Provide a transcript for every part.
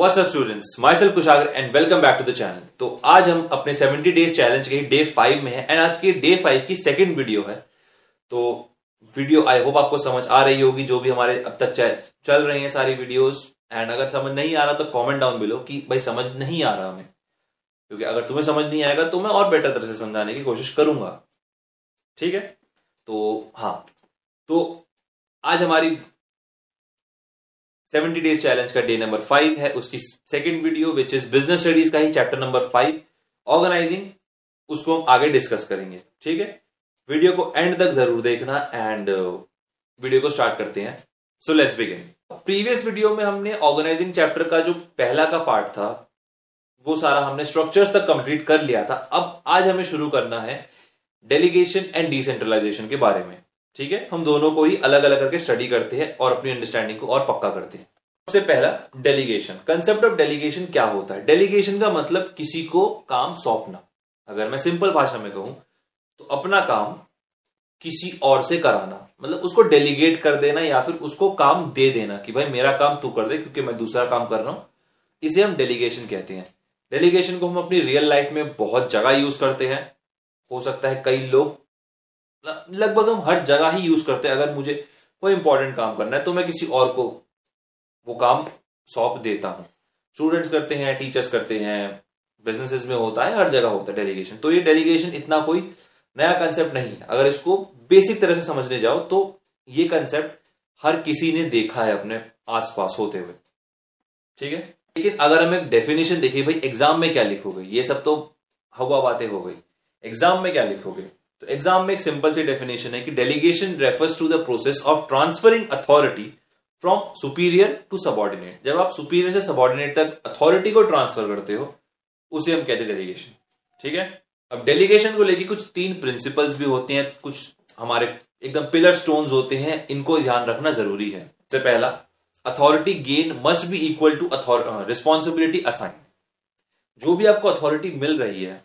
What's up students my self Kushagra and welcome back to the channel तो आज हम अपने 70 डेज़ चैलेंज के डे फाइव में है एंड आज की डे फाइव की सेकंड वीडियो है। तो वीडियो आई होप आपको समझ आ रही होगी, जो भी हमारे अब तक चल रही हैं सारी वीडियोस एंड अगर समझ नहीं आ रहा तो कमेंट डाउन बिलो कि भाई समझ नहीं आ रहा हमें। क्योंकि अगर तुम्हें समझ नहीं आएगा तो मैं और बेटर तरह से समझाने की कोशिश करूँगा। ठीक है? तो हाँ। तो आज हमारी सेवेंटी डेज़ चैलेंज का डे नंबर फाइव है। उसकी second video which is business studies का ही चैप्टर नंबर फाइव ऑर्गेनाइजिंग उसको हम आगे डिस्कस करेंगे। ठीक है? वीडियो को एंड तक ज़रूर देखना एंड वीडियो uh, को स्टार्ट करते हैं। So let's begin previous video में हमने ऑर्गेनाइजिंग चैप्टर का जो पहला का पार्ट था वो सारा हमने स्ट्रक्चर्स तक कंप्लीट कर लिया था। अब आज हमें शुरू करना है डेलीगेशन एंड डिसेंट्रलाइजेशन के बारे में। ठीक है? हम दोनों को ही अलग अलग करके स्टडी करते हैं और अपनी अंडरस्टैंडिंग को और पक्का करते हैं। सबसे पहला डेलीगेशन कंसेप्ट ऑफ़ डेलीगेशन क्या होता है? डेलीगेशन का मतलब किसी को काम सौंपना। अगर मैं सिंपल भाषा में कहूँ तो अपना काम किसी और से कराना। मतलब उसको डेलीगेट कर देना या फिर उसको काम दे देना कि भाई मेरा काम तू कर दे क्योंकि मैं दूसरा काम कर रहा हूँ। इसे हम डेलीगेशन कहते हैं। डेलीगेशन को हम अपनी रियल लाइफ में बहुत जगह यूज़ करते हैं। हो सकता है कई लोग लगभग हम हर जगह ही यूज़ करते हैं। अगर मुझे कोई इंपॉर्टेंट काम करना है तो मैं किसी और को वो काम सौंप देता हूँ। स्टूडेंट्स करते हैं टीचर्स करते हैं बिजनेसेस में होता है, हर जगह होता है डेलीगेशन तो ये डेलीगेशन इतना कोई नया कंसेप्ट नहीं है। अगर इसको बेसिक तरह से समझने जाओ तो ये कंसेप्ट हर किसी ने देखा है अपने आसपास होते हुए। ठीक है? लेकिन अगर हम एक डेफिनेशन देखिए, भाई एग्ज़ाम में क्या लिखोगे? ये सब तो हवा बातें हो गई। एग्ज़ाम में क्या लिखोगे? तो एग्ज़ाम में एक सिंपल सी डेफिनेशन है कि delegation refers to the process of transferring authority from superior to subordinate जब आप सुपीरियर से सबॉर्डिनेट तक अथॉरिटी को ट्रांसफ़र करते हो, उसे हम कहते हैं डेलीगेशन ठीक है? अब डेलीगेशन को लेके कुछ तीन प्रिंसिपल्स भी होते हैं, कुछ हमारे एकदम पिलर स्टोन होते हैं, इनको ध्यान रखना ज़रूरी है। सबसे पहला authority gain must be equal to author responsibility assign जो भी आपको अथॉरिटी मिल रही है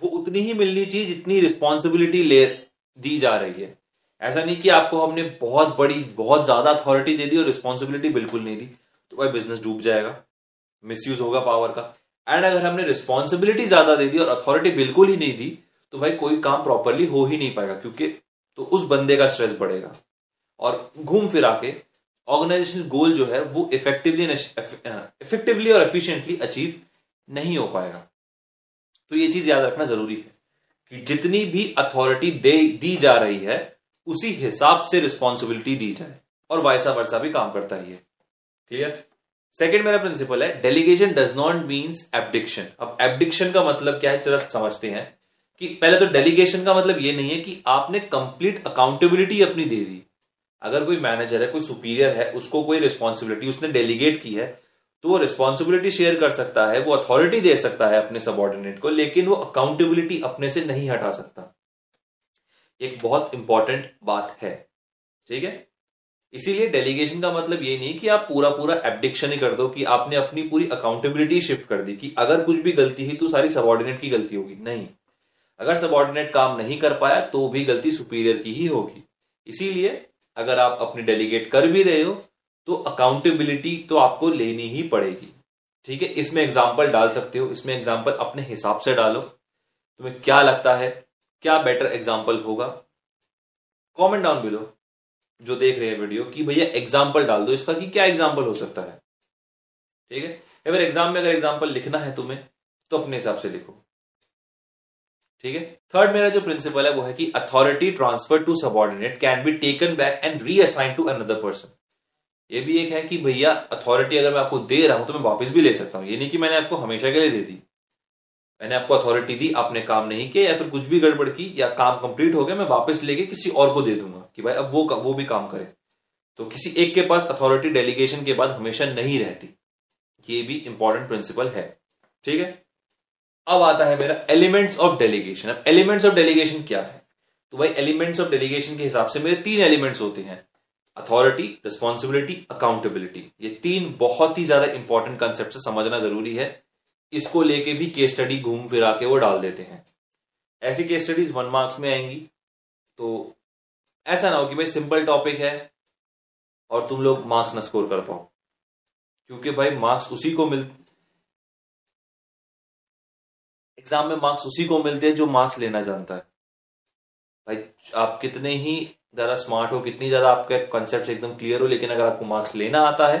वो उतनी ही मिलनी चाहिए जितनी रिस्पॉन्सिबिलिटी ले, दी जा रही है। ऐसा नहीं कि आपको हमने बहुत बड़ी, बहुत ज़्यादा अथॉरिटी दे दी और रिस्पॉन्सिबिलिटी बिल्कुल नहीं दी तो भाई बिज़नेस डूब जाएगा। मिसयूज होगा पावर का। एंड अगर हमने रिस्पॉन्सिबिलिटी ज़्यादा दे दी और अथॉरिटी बिल्कुल ही नहीं दी तो भाई कोई काम प्रॉपरली हो ही नहीं पाएगा, क्योंकि तो उस बंदे का स्ट्रेस बढ़ेगा। और घूम फिरा के ऑर्गेनाइजेशनल गोल जो है, वो इफेक्टिवली इफेक्टिवली और एफिशिएंटली अचीव नहीं हो पाएगा। तो ये चीज़ याद रखना ज़रूरी है कि जितनी भी अथॉरिटी दे, दी जा रही है, उसी हिसाब से रिस्पॉन्सिबिलिटी दी जाए और वायसा वर्षा भी काम करता ही है। क्लियर सेकेंड मेरा प्रिंसिपल है delegation does not means abdication अब एबडिक्शन का मतलब क्या है? चलो समझते हैं कि पहले तो डेलीगेशन का मतलब ये नहीं है कि आपने कंप्लीट अकाउंटेबिलिटी अपनी दे दी। अगर कोई मैनेजर है, कोई सुपीरियर है, उसको कोई रिस्पॉन्सिबिलिटी उसने डेलीगेट की है तो वो रिस्पॉन्सिबिलिटी शेयर कर सकता है, वो अथॉरिटी दे सकता है अपने सबॉर्डिनेट को, लेकिन वो अकाउंटेबिलिटी अपने से नहीं हटा सकता। एक बहुत इंपॉर्टेंट बात है, ठीक है? इसीलिए डेलीगेशन का मतलब ये नहीं कि आप पूरा पूरा एब्डिक्शन ही कर दो, कि आपने अपनी पूरी अकाउंटेबिलिटी शिफ्ट कर दी, कि अगर कुछ भी गलती हुई तो सारी सबॉर्डिनेट की गलती होगी। नहीं। अगर सबॉर्डिनेट काम नहीं कर पाया तो भी गलती सुपीरियर की ही होगी। इसीलिए अगर आप अपनी डेलीगेट कर भी रहे हो तो अकाउंटेबिलिटी तो आपको लेनी ही पड़ेगी। ठीक है? इसमें एग्ज़ाम्पल डाल सकते हो। इसमें एग्ज़ाम्पल अपने हिसाब से डालो। तुम्हें क्या लगता है? क्या बेटर एग्ज़ाम्पल होगा? कमेंट डाउन बिलो जो देख रहे हैं वीडियो कि भैया एग्ज़ाम्पल डाल दो इसका कि क्या एग्ज़ाम्पल हो सकता है। ठीक है? अगर एग्ज़ाम में अगर एग्ज़ाम्पल लिखना है तुम्हें तो अपने हिसाब से लिखो। ठीक है? थर्ड मेरा जो प्रिंसिपल है वो है कि authority transfer to subordinate can be taken back and reassign to another person ये भी एक है कि भैया अथॉरिटी अगर मैं आपको दे रहा हूँ तो मैं वापस भी ले सकता हूँ। ये नहीं कि मैंने आपको हमेशा के लिए दे दी। मैंने आपको अथॉरिटी दी, आपने काम नहीं किया या फिर कुछ भी गड़बड़ की या काम कंप्लीट हो गया, मैं वापस लेके किसी और को दे दूँगा कि भाई अब वो वो भी काम करे। तो किसी एक के पास अथॉरिटी डेलीगेशन के बाद हमेशा नहीं रहती। ये भी इंपॉर्टेंट प्रिंसिपल है। ठीक है? अब आता है मेरा एलिमेंट्स ऑफ़ डेलीगेशन अब एलिमेंट्स ऑफ़ डेलीगेशन क्या है? तो भाई एलिमेंट्स ऑफ़ डेलीगेशन के हिसाब से मेरे तीन एलिमेंट्स होते हैं। अथॉरिटी रिस्पॉन्सिबिलिटी अकाउंटेबिलिटी ये तीन बहुत ही ज़्यादा इंपॉर्टेंट कंसेप्ट समझना ज़रूरी है। इसको लेके भी केस स्टडी घूम फिरा के वो डाल देते हैं। ऐसी केस स्टडीज़ वन मार्क्स में आएँगी। तो ऐसा ना हो कि भाई सिंपल टॉपिक है और तुम लोग मार्क्स ना स्कोर कर पाओ। क्योंकि भाई मार्क्स उसी को मिल एग्ज़ाम में मार्क्स उसी को मिलते हैं जो मार्क्स लेना जानता है। भाई आप कितने ही ज़्यादा स्मार्ट हो, कितनी ज़्यादा आपके कॉन्सेप्ट एकदम क्लियर हो, लेकिन अगर आपको मार्क्स लेना आता है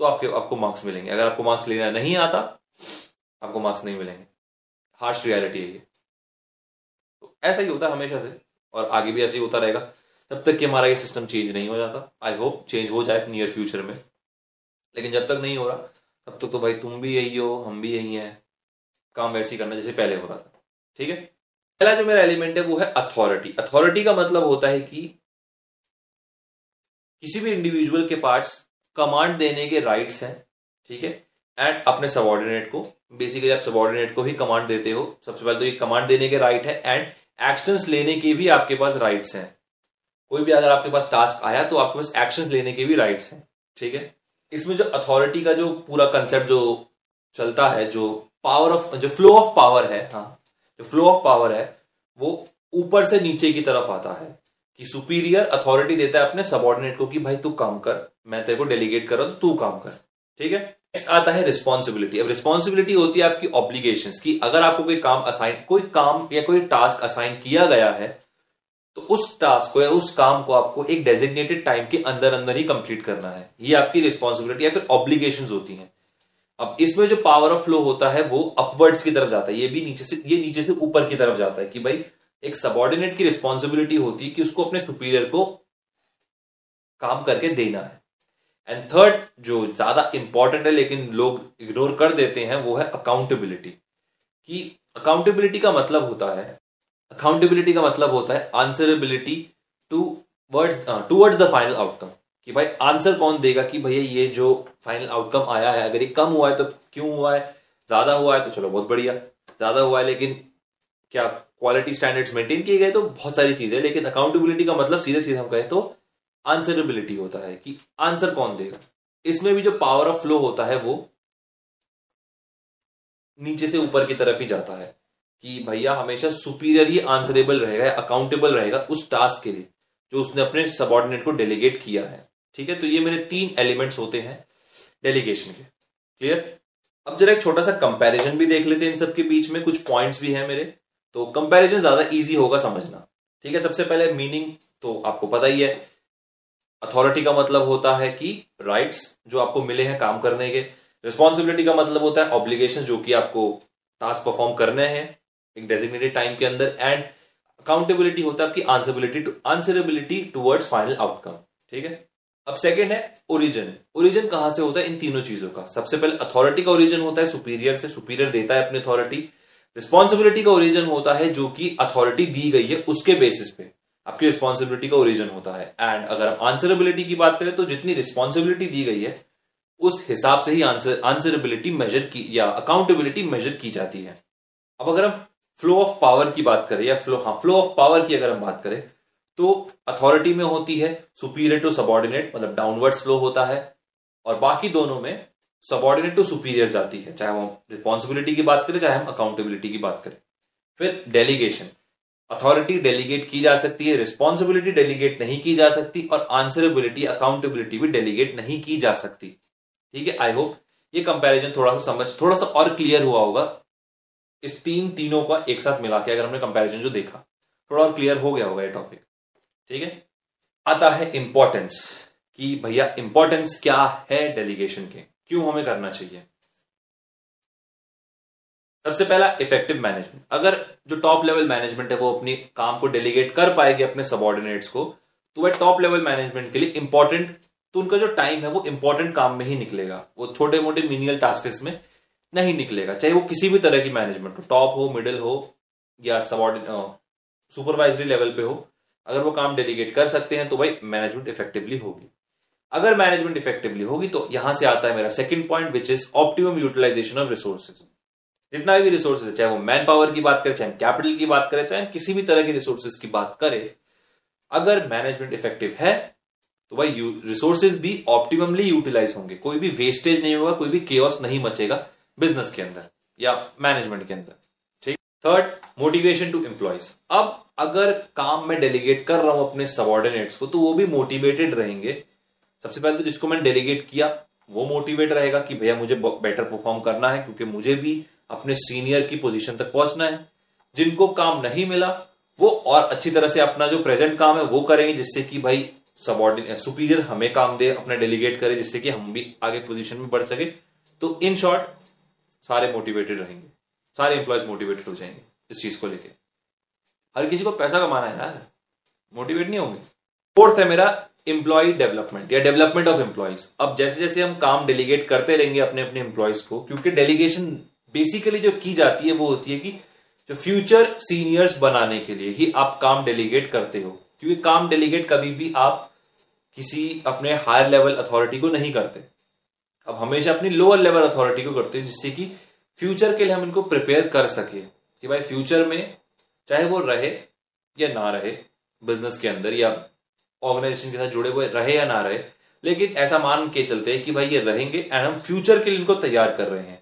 तो आपके, आपको मार्क्स मिलेंगे। अगर आपको मार्क्स लेना नहीं आता, आपको मार्क्स नहीं मिलेंगे। हार्श रियलिटी है ये। तो ऐसा ही होता है हमेशा से, और आगे भी ऐसे ही होता रहेगा। तब तक कि हमारा ये सिस्टम चेंज नहीं हो जाता। आई होप चेंज हो जाए नियर फ्यूचर में। लेकिन जब तक नहीं हो रहा, तब तक तो भाई तुम भी यही हो, हम भी यही हैं। काम वैसे ही करना, जैसे पहले हो रहा था। ठीक है? पहला जो मेरा एलिमेंट है वो है अथॉरिटी अथॉरिटी का मतलब होता है कि किसी भी इंडिविजुअल के पास कमांड देने के राइट्स हैं, ठीक है? एंड अपने सबॉर्डिनेट को बेसिकली आप सबॉर्डिनेट को ही कमांड देते हो। सबसे पहले तो ये कमांड देने के राइट है एंड एक्शंस लेने के भी आपके पास राइट्स हैं। कोई भी अगर आपके पास टास्क आया तो आपके पास एक्शंस लेने के भी राइट्स हैं, ठीक है? इसमें जो अथॉरिटी का जो पूरा कंसेप्ट जो चलता है, जो पावर ऑफ़ जो फ्लो ऑफ़ पावर है हाँ जो फ्लो ऑफ़ पावर है, वो ऊपर से नीचे की तरफ़ आता है कि सुपीरियर अथॉरिटी देता है अपने सबॉर्डिनेट को कि भाई तू काम कर, मैं तेरे को डेलीगेट कर रहा हूँ तो तू काम कर। ठीक है? नेक्स्ट आता है रिस्पॉन्सिबिलिटी अब रिस्पॉन्सिबिलिटी होती है आपकी ऑब्लिगेशन की। अगर आपको कोई काम असाइन कोई काम या कोई टास्क असाइन किया गया है तो उस टास्क को या उस काम को आपको एक डेजिग्नेटेड टाइम के अंदर अंदर ही कंप्लीट करना है। ये आपकी रिस्पॉन्सिबिलिटी या फिर ऑब्लिगेशन होती है। अब इसमें जो पावर ऑफ़ फ्लो होता है, वो अपवर्ड्स की तरफ़ जाता है। ये भी नीचे से, ये नीचे से ऊपर की तरफ़ जाता है कि भाई एक सबॉर्डिनेट की रिस्पॉन्सिबिलिटी होती है कि उसको अपने सुपीरियर को काम करके देना है। एंड थर्ड जो ज़्यादा इंपॉर्टेंट है, लेकिन लोग इग्नोर कर देते हैं, वो है अकाउंटेबिलिटी कि अकाउंटेबिलिटी का मतलब होता है अकाउंटेबिलिटी का मतलब होता है answerability to words towards the final outcome कि भाई आंसर कौन देगा कि भैया ये जो फाइनल आउटकम आया है, अगर ये कम हुआ है तो क्यों हुआ है? ज़्यादा हुआ है तो चलो बहुत बढ़िया। ज़्यादा हुआ है लेकिन क्या क्वालिटी स्टैंडर्ड्स मेंटेन किए गए तो बहुत सारी चीज़ें लेकिन अकाउंटेबिलिटी का मतलब सीधे सीधे हम कहें तो आंसरेबिलिटी होता है कि आंसर कौन देगा। इसमें भी जो पावर ऑफ़ फ्लो होता है वो नीचे से ऊपर की तरफ़ ही जाता है कि भैया हमेशा सुपीरियर ही आंसरेबल रहेगा अकाउंटेबल रहेगा उस टास्क के लिए, जो उसने अपने सबॉर्डिनेट को डेलीगेट किया है। ठीक है? तो ये मेरे तीन एलिमेंट्स होते हैं डेलीगेशन के। क्लियर अब जरा एक छोटा सा कंपैरिजन भी देख लेते हैं इन सब के बीच में। कुछ पॉइंट्स भी हैं मेरे। तो कंपैरिजन ज़्यादा इजी होगा समझना। ठीक है? सबसे पहले मीनिंग तो आपको पता ही है। अथॉरिटी का मतलब होता है कि राइट्स जो आपको मिले हैं काम करने के। रिस्पॉन्सिबिलिटी का मतलब होता है ऑब्लिगेशन जो कि आपको टास्क परफॉर्म करने हैं एक डेजिग्नेटेड टाइम के अंदर। एंड अकाउंटेबिलिटी होता है आपकी answerability answerability towards final outcome ठीक है? अब सेकंड है ओरिजिन ओरिजिन कहाँ से होता है? इन तीनों चीज़ों का। सबसे पहले अथॉरिटी का ओरिजिन होता है सुपीरियर से सुपीरियर देता है अपनी अथॉरिटी रिस्पॉन्सिबिलिटी का ओरिजिन होता है जो कि अथॉरिटी दी गई है उसके बेसिस पे। आपकी रिस्पॉन्सिबिलिटी का ओरिजिन होता है। एंड अगर हम आंसरेबिलिटी की बात करें तो जितनी रिस्पॉन्सिबिलिटी दी गई है, उस हिसाब से ही आंसर आंसरेबिलिटी मेजर की, या अकाउंटेबिलिटी मेजर की जाती है। अब अगर हम फ्लो ऑफ़ पावर की बात करें, या फ्लो हाँ फ्लो ऑफ़ पावर की अगर हम बात करें तो अथॉरिटी में होती है सुपीरियर टू सबॉर्डिनेट मतलब डाउनवर्ड फ्लो होता है, और बाकी दोनों में सबॉर्डिनेट टू सुपीरियर जाती है। चाहे वो रिस्पॉन्सिबिलिटी की बात करें, चाहे हम अकाउंटेबिलिटी की बात करें। फिर डेलीगेशन अथॉरिटी डेलीगेट की जा सकती है रिस्पॉन्सिबिलिटी डेलीगेट नहीं की जा सकती, और आंसरेबिलिटी अकाउंटेबिलिटी भी डेलीगेट नहीं की जा सकती। ठीक है? आई होप ये कंपैरिजन थोड़ा सा समझ, थोड़ा सा और क्लियर हुआ होगा। इस तीन तीनों का एक साथ मिला के अगर हमने कंपैरिजन जो देखा, थोड़ा और क्लियर हो गया होगा ये टॉपिक ठीक है? आता है इंपॉर्टेंस कि भैया इंपॉर्टेंस क्या है डेलीगेशन के? क्यों हमें करना चाहिए? सबसे पहला इफ़ेक्टिव मैनेजमेंट अगर जो टॉप लेवल मैनेजमेंट है, वो अपनी काम को डेलीगेट कर पाएगी अपने सबॉर्डिनेट्स को तो वह टॉप लेवल मैनेजमेंट के लिए इंपॉर्टेंट तो उनका जो टाइम है, वो इंपॉर्टेंट काम में ही निकलेगा। वो छोटे मोटे मीनियल टास्क में नहीं निकलेगा, चाहे वो किसी भी तरह की मैनेजमेंट हो टॉप हो मिडिल हो, या सबॉर्डिन सुपरवाइजरी लेवल पे हो। अगर वो काम डेलीगेट कर सकते हैं तो भाई मैनेजमेंट इफेक्टिवली होगी। अगर मैनेजमेंट इफेक्टिवली होगी तो यहाँ से आता है मेरा second point which is optimum utilisation of resources जितना भी रिसोर्सेज है, चाहे वो मैन पावर की बात करें, चाहे कैपिटल की बात करें, चाहे किसी भी तरह की रिसोर्सेज की बात करें, अगर मैनेजमेंट इफ़ेक्टिव है तो भाई रिसोर्सेज भी ऑप्टिममली यूटिलाइज होंगे। कोई भी वेस्टेज नहीं होगा, कोई भी केयस नहीं मचेगा बिज़नेस के अंदर या मैनेजमेंट के अंदर। ठीक? थर्ड मोटिवेशन टू एम्प्लॉयज़ अब अगर काम में डेलीगेट कर रहा हूँ अपने सबॉर्डिनेट्स को तो वो भी मोटिवेटेड रहेंगे। सबसे पहले तो जिसको मैंने डेलीगेट किया, वो मोटिवेट रहेगा कि भैया मुझे बेटर परफॉर्म करना है, क्योंकि मुझे भी अपने सीनियर की पोजीशन तक पहुँचना है। जिनको काम नहीं मिला, वो और अच्छी तरह से अपना जो प्रेजेंट काम है, वो करेंगे, जिससे कि भाई सबॉर्डिनेट सुपीरियर हमें काम दे, अपना डेलीगेट करे, जिससे कि हम भी आगे पोजीशन में बढ़ सके। तो इन शॉर्ट सारे मोटिवेटेड रहेंगे। सारे एम्प्लॉयज़ मोटिवेटेड हो जाएँगे इस चीज़ को लेके। हर किसी को पैसा कमाना है यार। मोटिवेट नहीं होंगे। फोर्थ है मेरा एम्प्लॉय डेवलपमेंट या डेवलपमेंट ऑफ़ एम्प्लॉयज़ अब जैसे जैसे हम काम डेलीगेट करते रहेंगे अपने अपने एम्प्लॉयज़ को, क्योंकि डेलीगेशन बेसिकली जो की जाती है वो होती है कि जो फ्यूचर सीनियर्स बनाने के लिए ही आप काम डेलीगेट करते हो। क्योंकि काम डेलीगेट कभी भी आप किसी अपने हायर लेवल अथॉरिटी को नहीं करते। अब हमेशा अपनी लोअर लेवल अथॉरिटी को करते हैं जिससे कि फ्यूचर के लिए हम इनको प्रिपेयर कर सके। कि भाई फ्यूचर में चाहे वो रहे या ना रहे बिज़नेस के अंदर या ऑर्गेनाइजेशन के साथ जुड़े हुए रहे या ना रहे लेकिन ऐसा मान के चलते हैं कि भाई ये रहेंगे एंड हम फ्यूचर के लिए इनको तैयार कर रहे हैं।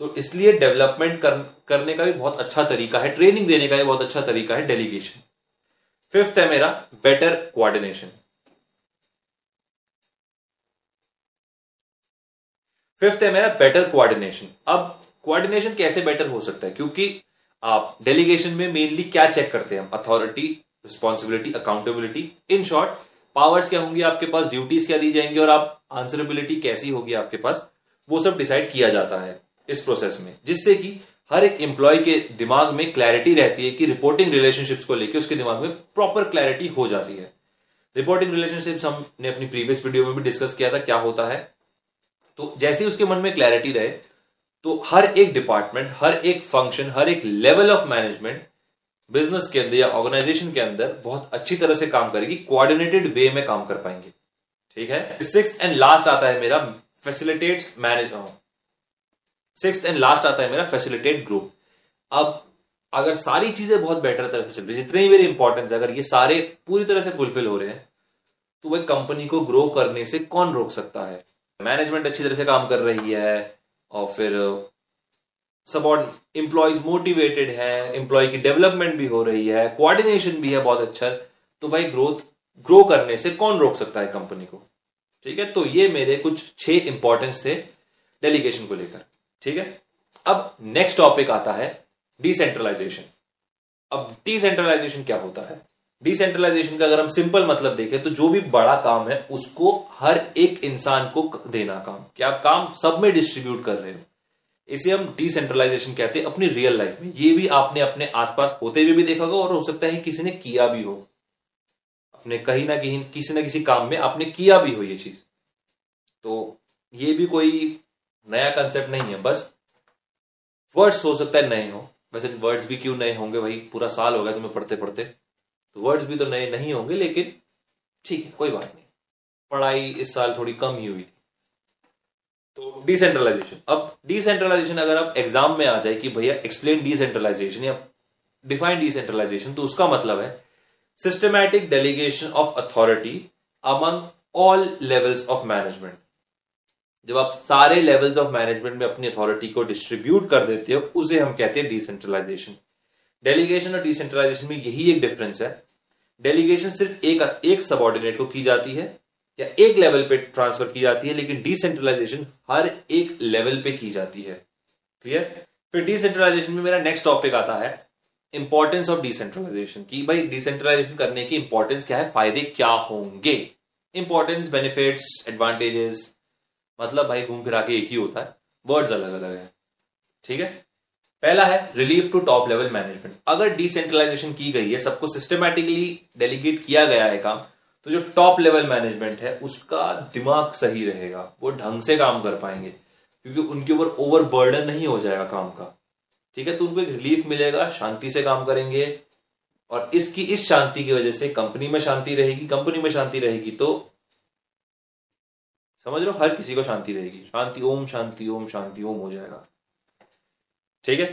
तो इसलिए डेवलपमेंट कर, करने का भी बहुत अच्छा तरीका है ट्रेनिंग देने का भी बहुत अच्छा तरीका है डेलीगेशन फिफ्थ है मेरा बेटर कोऑर्डिनेशन फिफ्थ है मेरा बेटर कोऑर्डिनेशन अब कोऑर्डिनेशन कैसे बेटर हो सकता है? क्योंकि डेलीगेशन में मेनली क्या चेक करते हैं? Authority responsibility accountability in short powers क्या होंगी आपके पास? ड्यूटीज़ क्या दी जाएँगी और आप आंसरेबिलिटी कैसी होगी आपके पास? वो सब डिसाइड किया जाता है इस प्रोसेस में। जिससे कि हर एक एम्प्लॉय के दिमाग में क्लैरिटी रहती है कि रिपोर्टिंग रिलेशनशिप्स को लेकर उसके दिमाग में प्रॉपर क्लैरिटी हो जाती है। रिपोर्टिंग रिलेशनशिप्स हमने अपनी प्रीवियस वीडियो में भी डिस्कस किया था, क्या होता है? तो जैसे ही उसके मन में क्लैरिटी रहे तो हर एक डिपार्टमेंट हर एक फ़ंक्शन हर एक लेवल ऑफ़ मैनेजमेंट बिज़नेस के अंदर या ऑर्गेनाइजेशन के अंदर बहुत अच्छी तरह से काम करेगी कोऑर्डिनेटेड वे में काम कर पाएँगे। ठीक है? सिक्स एंड लास्ट आता है मेरा facilitate manage six and last आता है मेरा फैसिलिटेट ग्रुप अब अगर सारी चीज़ें बहुत बेटर तरह से चल रही, जितने भी मेरे इंपॉर्टेंस अगर ये सारे पूरी तरह से फुलफिल हो रहे हैं तो वह कंपनी को ग्रो करने से कौन रोक सकता है? मैनेजमेंट अच्छी तरह से काम कर रही है और फिर सबॉर्ड इंप्लॉयज मोटिवेटेड है इंप्लॉय की डेवलपमेंट भी हो रही है कोऑर्डिनेशन भी है बहुत अच्छा। तो भाई ग्रोथ ग्रो करने से कौन रोक सकता है कंपनी को? ठीक है? तो ये मेरे कुछ छह इंपॉर्टेंस थे डेलीगेशन को लेकर। ठीक है? अब नेक्स्ट टॉपिक आता है डिसेंट्रलाइजेशन अब डिसेंट्रलाइजेशन क्या होता है? डिसेंट्रलाइजेशन का अगर हम सिंपल मतलब देखें तो जो भी बड़ा काम है, उसको हर एक इंसान को देना काम। कि आप काम सब में डिस्ट्रीब्यूट कर रहे हो। इसे हम डिसेंट्रलाइजेशन कहते हैं अपनी रियल लाइफ में। ये भी आपने अपने आसपास होते हुए भी देखा होगा, और हो सकता है किसी ने किया भी हो। अपने कहीं ना कहीं, किसी ना किसी काम में आपने किया भी हो ये चीज़। तो ये भी कोई नया कंसेप्ट नहीं है, बस वर्ड्स हो सकता है नए हो। वैसे वर्ड्स भी क्यों नए होंगे भाई? पूरा साल हो गया तुम्हें पढ़ते पढ़ते वर्ड्स भी तो नए नहीं होंगे, लेकिन ठीक है, कोई बात नहीं। पढ़ाई इस साल थोड़ी कम ही हुई थी। तो डिसेंट्रलाइजेशन अब डिसेंट्रलाइजेशन अगर आप एग्ज़ाम में आ जाए कि भैया एक्सप्लेन डिसेंट्रलाइजेशन या डिफाइन डिसेंट्रलाइजेशन तो उसका मतलब है systematic delegation of authority among all levels of management जब आप सारे लेवल्स ऑफ़ मैनेजमेंट में अपनी अथॉरिटी को डिस्ट्रीब्यूट कर देते हो, उसे हम कहते हैं डिसेंट्रलाइजेशन डेलीगेशन और डिसेंट्रलाइजेशन में यही एक डिफरेंस है। डेलीगेशन सिर्फ़ एक एक सबॉर्डिनेट को की जाती है या एक लेवल पे ट्रांसफ़र की जाती है, लेकिन डिसेंट्रलाइजेशन हर एक लेवल पे की जाती है। क्लियर फिर डिसेंट्रलाइजेशन में मेरा नेक्स्ट टॉपिक आता है इंपॉर्टेंस ऑफ़ डिसेंट्रलाइजेशन की। भाई डिसेंट्रलाइजेशन करने की इंपॉर्टेंस क्या है? फ़ायदे क्या होंगे? इंपॉर्टेंस बेनिफिट्स एडवांटेजेस मतलब भाई, घूम फिरा के एक ही होता है। वर्ड्स अलग अलग है। ठीक है? पहला है relief to top level management अगर डिसेंट्रलाइजेशन की गई है, सबको सिस्टमेटिकली डेलीगेट किया गया है काम तो जो टॉप लेवल मैनेजमेंट है, उसका दिमाग सही रहेगा। वो ढंग से काम कर पाएँगे, क्योंकि उनके ऊपर ओवर बर्डन नहीं हो जाएगा काम का। ठीक है तो उनको एक रिलीफ मिलेगा, शांति से काम करेंगे, और इसकी, इस शांति की वजह से कंपनी में शांति रहेगी कंपनी में शांति रहेगी तो समझ लो हर किसी को शांति रहेगी। शांति ओम शांति ओम शांति ओम हो जाएगा। ठीक है?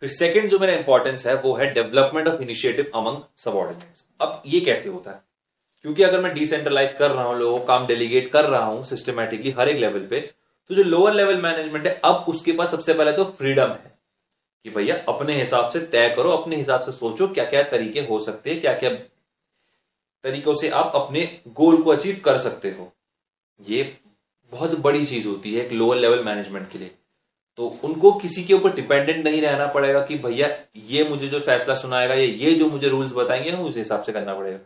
फिर सेकंड जो मेरा इंपॉर्टेंस है, वो है development of initiative among subordinates अब ये कैसे होता है? क्योंकि अगर मैं डिसेंट्रलाइज कर रहा हूँ, लोगों को काम डेलीगेट कर रहा हूँ सिस्टमेटिकली हर एक लेवल पे तो जो लोअर लेवल मैनेजमेंट है, अब उसके पास सबसे पहले तो फ्रीडम है। कि भैया, अपने हिसाब से तय करो, अपने हिसाब से सोचो क्या क्या तरीके हो सकते हैं क्या क्या तरीकों से आप अपने गोल को अचीव कर सकते हो। ये बहुत बड़ी चीज़ होती है एक लोअर लेवल मैनेजमेंट के लिए। तो उनको किसी के ऊपर डिपेंडेंट नहीं रहना पड़ेगा कि भैया, ये मुझे जो फैसला सुनाएगा या ये जो मुझे रूल्स बताएँगे उस हिसाब से करना पड़ेगा।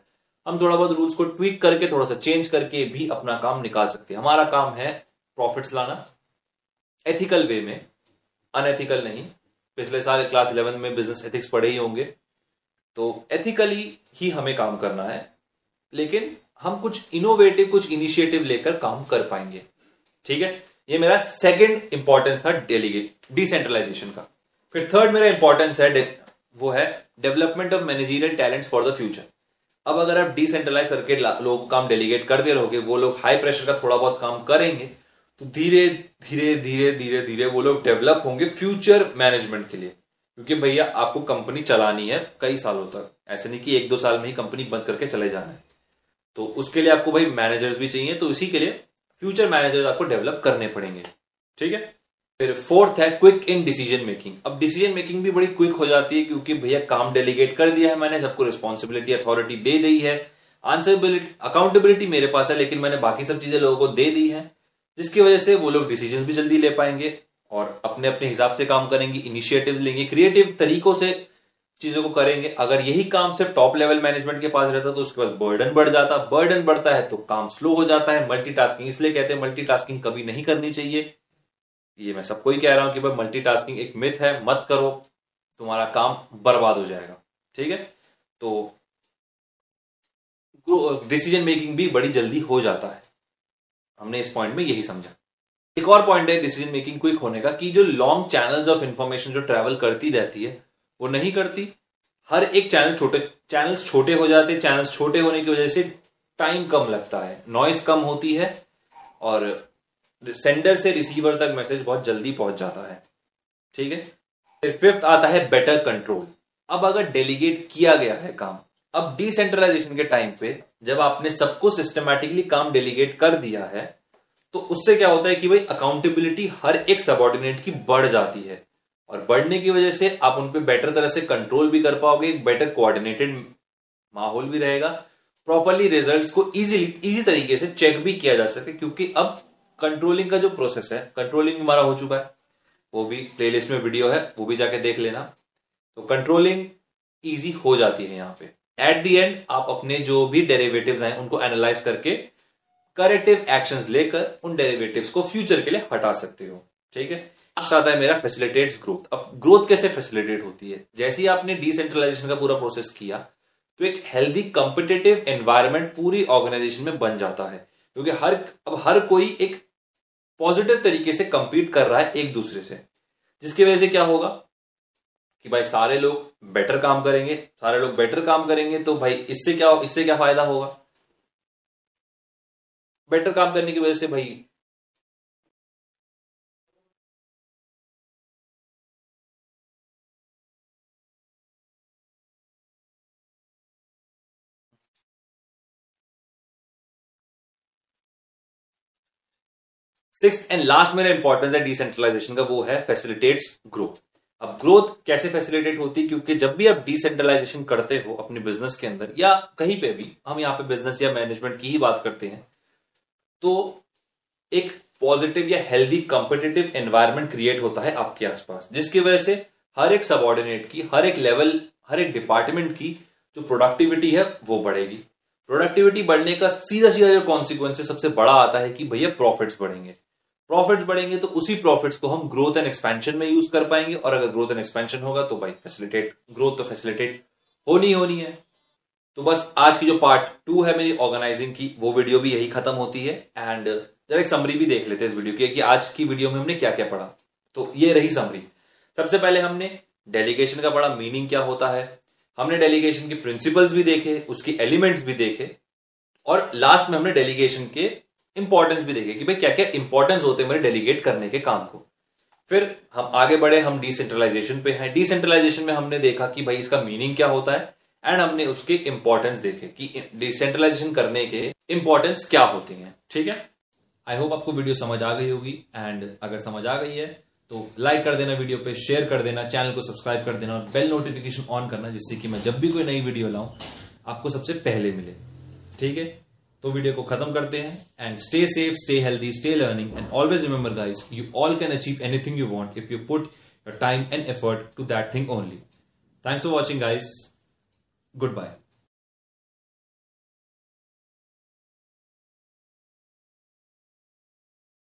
हम थोड़ा बहुत रूल्स को ट्वीक करके, थोड़ा सा चेंज करके भी अपना काम निकाल सकते हैं। हमारा काम है प्रॉफिट्स लाना एथिकल वे में अनएथिकल नहीं। पिछले साल क्लास इलेवन में बिज़नेस एथिक्स पढ़े ही होंगे। तो एथिकली ही हमें काम करना है, लेकिन हम कुछ इनोवेटिव कुछ इनिशिएटिव लेकर काम कर पाएँगे। ठीक है? ये मेरा सेकंड इंपॉर्टेंस था डेलीगेट डिसेंट्रलाइजेशन का। फिर थर्ड मेरा इंपॉर्टेंस है, वो है development of managerial talents for the future अब अगर आप डिसेंट्रलाइज करके लोगों काम डेलीगेट कर दे रहोगे, वो लोग हाई प्रेशर का थोड़ा बहुत काम करेंगे तो धीरे धीरे धीरे धीरे धीरे वो लोग डेवलप होंगे फ्यूचर मैनेजमेंट के लिए। क्योंकि भैया, आपको कंपनी चलानी है कई सालों तक। ऐसे नहीं कि एक दो साल में ही कंपनी बंद करके चले जाना है। तो उसके लिए आपको भाई मैनेजर्स भी चाहिए तो इसी के लिए फ्यूचर मैनेजर्स आपको डेवलप करने पड़ेंगे। ठीक है? फिर फोर्थ है क्विक इन डिसीज़न मेकिंग। अब डिसीज़न मेकिंग भी बड़ी क्विक हो जाती है क्योंकि भैया काम डेलीगेट कर दिया है मैंने, सबको रिस्पॉन्सिबिलिटी अथॉरिटी दे दी है। आंसरबिलिटी अकाउंटेबिलिटी मेरे पास है, लेकिन मैंने बाकी सब चीज़ें लोगों को दे दी है, जिसकी वजह से वो लोग डिसीज़न भी जल्दी ले पाएँगे और अपने अपने हिसाब से काम करेंगे इनिशिएटिव लेंगे क्रिएटिव तरीकों से चीज़ों को करेंगे। अगर यही काम सिर्फ़ टॉप लेवल मैनेजमेंट के पास रहता तो उसके पास बर्डन बढ़ जाता। बर्डन बढ़ता है तो काम स्लो हो जाता है। मल्टीटास्किंग इसलिए कहते हैं मल्टीटास्किंग कभी नहीं करनी चाहिए। ये मैं सबको ही कह रहा हूँ कि भाई मल्टीटास्किंग एक मिथ है, मत करो। तुम्हारा काम बर्बाद हो जाएगा। ठीक है? तो डिसीज़न मेकिंग भी बड़ी जल्दी हो जाता है। हमने इस पॉइंट में यही समझा। एक और पॉइंट है डिसीज़न मेकिंग क्विक होने का कि जो लॉन्ग चैनल्स ऑफ़ इंफॉर्मेशन जो ट्रेवल करती रहती है वो नहीं करती। हर एक चैनल छोटे चैनल्स छोटे हो जाते चैनल्स छोटे होने की वजह से टाइम कम लगता है। नॉइस कम होती है और सेंडर से रिसीवर तक मैसेज बहुत जल्दी पहुँच जाता है। ठीक है? फिर फिफ्थ आता है बेटर कंट्रोल अब अगर डेलीगेट किया गया है काम, अब डिसेंट्रलाइजेशन के टाइम पे जब आपने सबको सिस्टमैटिकली काम डेलीगेट कर दिया है तो उससे क्या होता है कि भाई अकाउंटेबिलिटी हर एक सबॉर्डिनेट की बढ़ जाती है। और बढ़ने की वजह से आप उन पर बेटर तरह से कंट्रोल भी कर पाओगे, एक बेटर कोऑर्डिनेटेड माहौल भी रहेगा। प्रॉपरली रिजल्ट्स को इजीली इजी तरीके से चेक भी किया जा सके क्योंकि अब कंट्रोलिंग का जो प्रोसेस है कंट्रोलिंग हमारा हो चुका है। वो भी प्लेलिस्ट में वीडियो है, वो भी जाके देख लेना। तो कंट्रोलिंग इजी हो जाती है यहाँ पे। एट दी एंड आप अपने जो भी डेरिवेटिव्स हैं, उनको एनालाइज करके करेक्टिव एक्शंस लेकर उन डेरिवेटिव्स को फ्यूचर के लिए हटा सकते हो। ठीक है? आता है मेरा फैसिलिटेट्स ग्रोथ अब ग्रोथ कैसे फैसिलिटेट होती है? जैसे ही आपने डिसेंट्रलाइजेशन का पूरा प्रोसेस किया तो एक हेल्दी कंपिटेटिव एनवायरमेंट पूरी ऑर्गेनाइजेशन में बन जाता है। क्योंकि हर, अब हर कोई एक पॉजिटिव तरीके से कंपीट कर रहा है एक दूसरे से। जिसकी वजह से क्या होगा? कि भाई सारे लोग बेटर काम करेंगे, सारे लोग बेटर काम करेंगे तो भाई इससे क्या इससे क्या फ़ायदा होगा? बेटर काम करने की वजह से भाई सिक्स एंड लास्ट मेरा इंपॉर्टेंस है डिसेंट्रलाइजेशन का, वो है फैसिलिटेट्स ग्रोथ अब ग्रोथ कैसे फैसिलिटेट होती? है क्योंकि जब भी आप डिसेंट्रलाइजेशन करते हो अपने बिज़नेस के अंदर, या कहीं पे भी, हम यहाँ पे बिज़नेस या मैनेजमेंट की ही बात करते हैं तो एक पॉजिटिव या हेल्दी कंपिटेटिव एनवायरमेंट क्रिएट होता है आपके आसपास, जिसकी वजह से हर एक सबॉर्डिनेट की, हर एक लेवल हर एक डिपार्टमेंट की जो प्रोडक्टिविटी है, वो बढ़ेगी। प्रोडक्टिविटी बढ़ने का सीधा सीधा जो कॉन्सिक्वेंस सबसे बड़ा आता है कि भैया प्रॉफिट्स बढ़ेंगे। प्रॉफिट्स बढ़ेंगे तो उसी प्रॉफिट्स को हम ग्रोथ एंड एक्सपेंशन में यूज़ कर पाएँगे और अगर ग्रोथ एंड एक्सपेंशन होगा तो भाई फैसिलिटेट ग्रोथ तो फैसिलिटेट होनी होनी है। तो बस आज की जो पार्ट टू है मेरी ऑर्गेनाइजिंग की, वो वीडियो भी यही खत्म होती है एंड जरा एक समरी भी देख लेते हैं इस वीडियो की कि आज की वीडियो में हमने क्या क्या पढ़ा। तो ये रही समरी सबसे पहले हमने डेलीगेशन का बड़ा मीनिंग क्या होता है हमने डेलीगेशन के प्रिंसिपल्स भी देखे, उसके एलिमेंट्स भी देखे, और लास्ट में हमने डेलीगेशन के इंपॉर्टेंस भी देखे कि भाई क्या क्या इंपॉर्टेंस होते हैं मेरे डेलीगेट करने के काम को। फिर हम आगे बढ़े, हम डिसेंट्रलाइजेशन पे हैं। डिसेंट्रलाइजेशन में हमने देखा कि भाई इसका मीनिंग क्या होता है एंड हमने उसके इंपॉर्टेंस देखे कि डिसेंट्रलाइजेशन करने के इंपॉर्टेंस क्या होते हैं। ठीक है? आई होप आपको वीडियो समझ आ गई होगी एंड अगर समझ आ गई है तो लाइक कर देना वीडियो पे शेयर कर देना चैनल को सब्सक्राइब कर देना और बेल नोटिफिकेशन ऑन करना जिससे कि मैं जब भी कोई नई वीडियो लाऊं, आपको सबसे पहले मिले। ठीक है? तो वीडियो को खत्म करते हैं and stay safe stay healthy stay learning and always remember guys you all can achieve anything you want if you put your time and effort to that thing only thanks for watching guys goodbye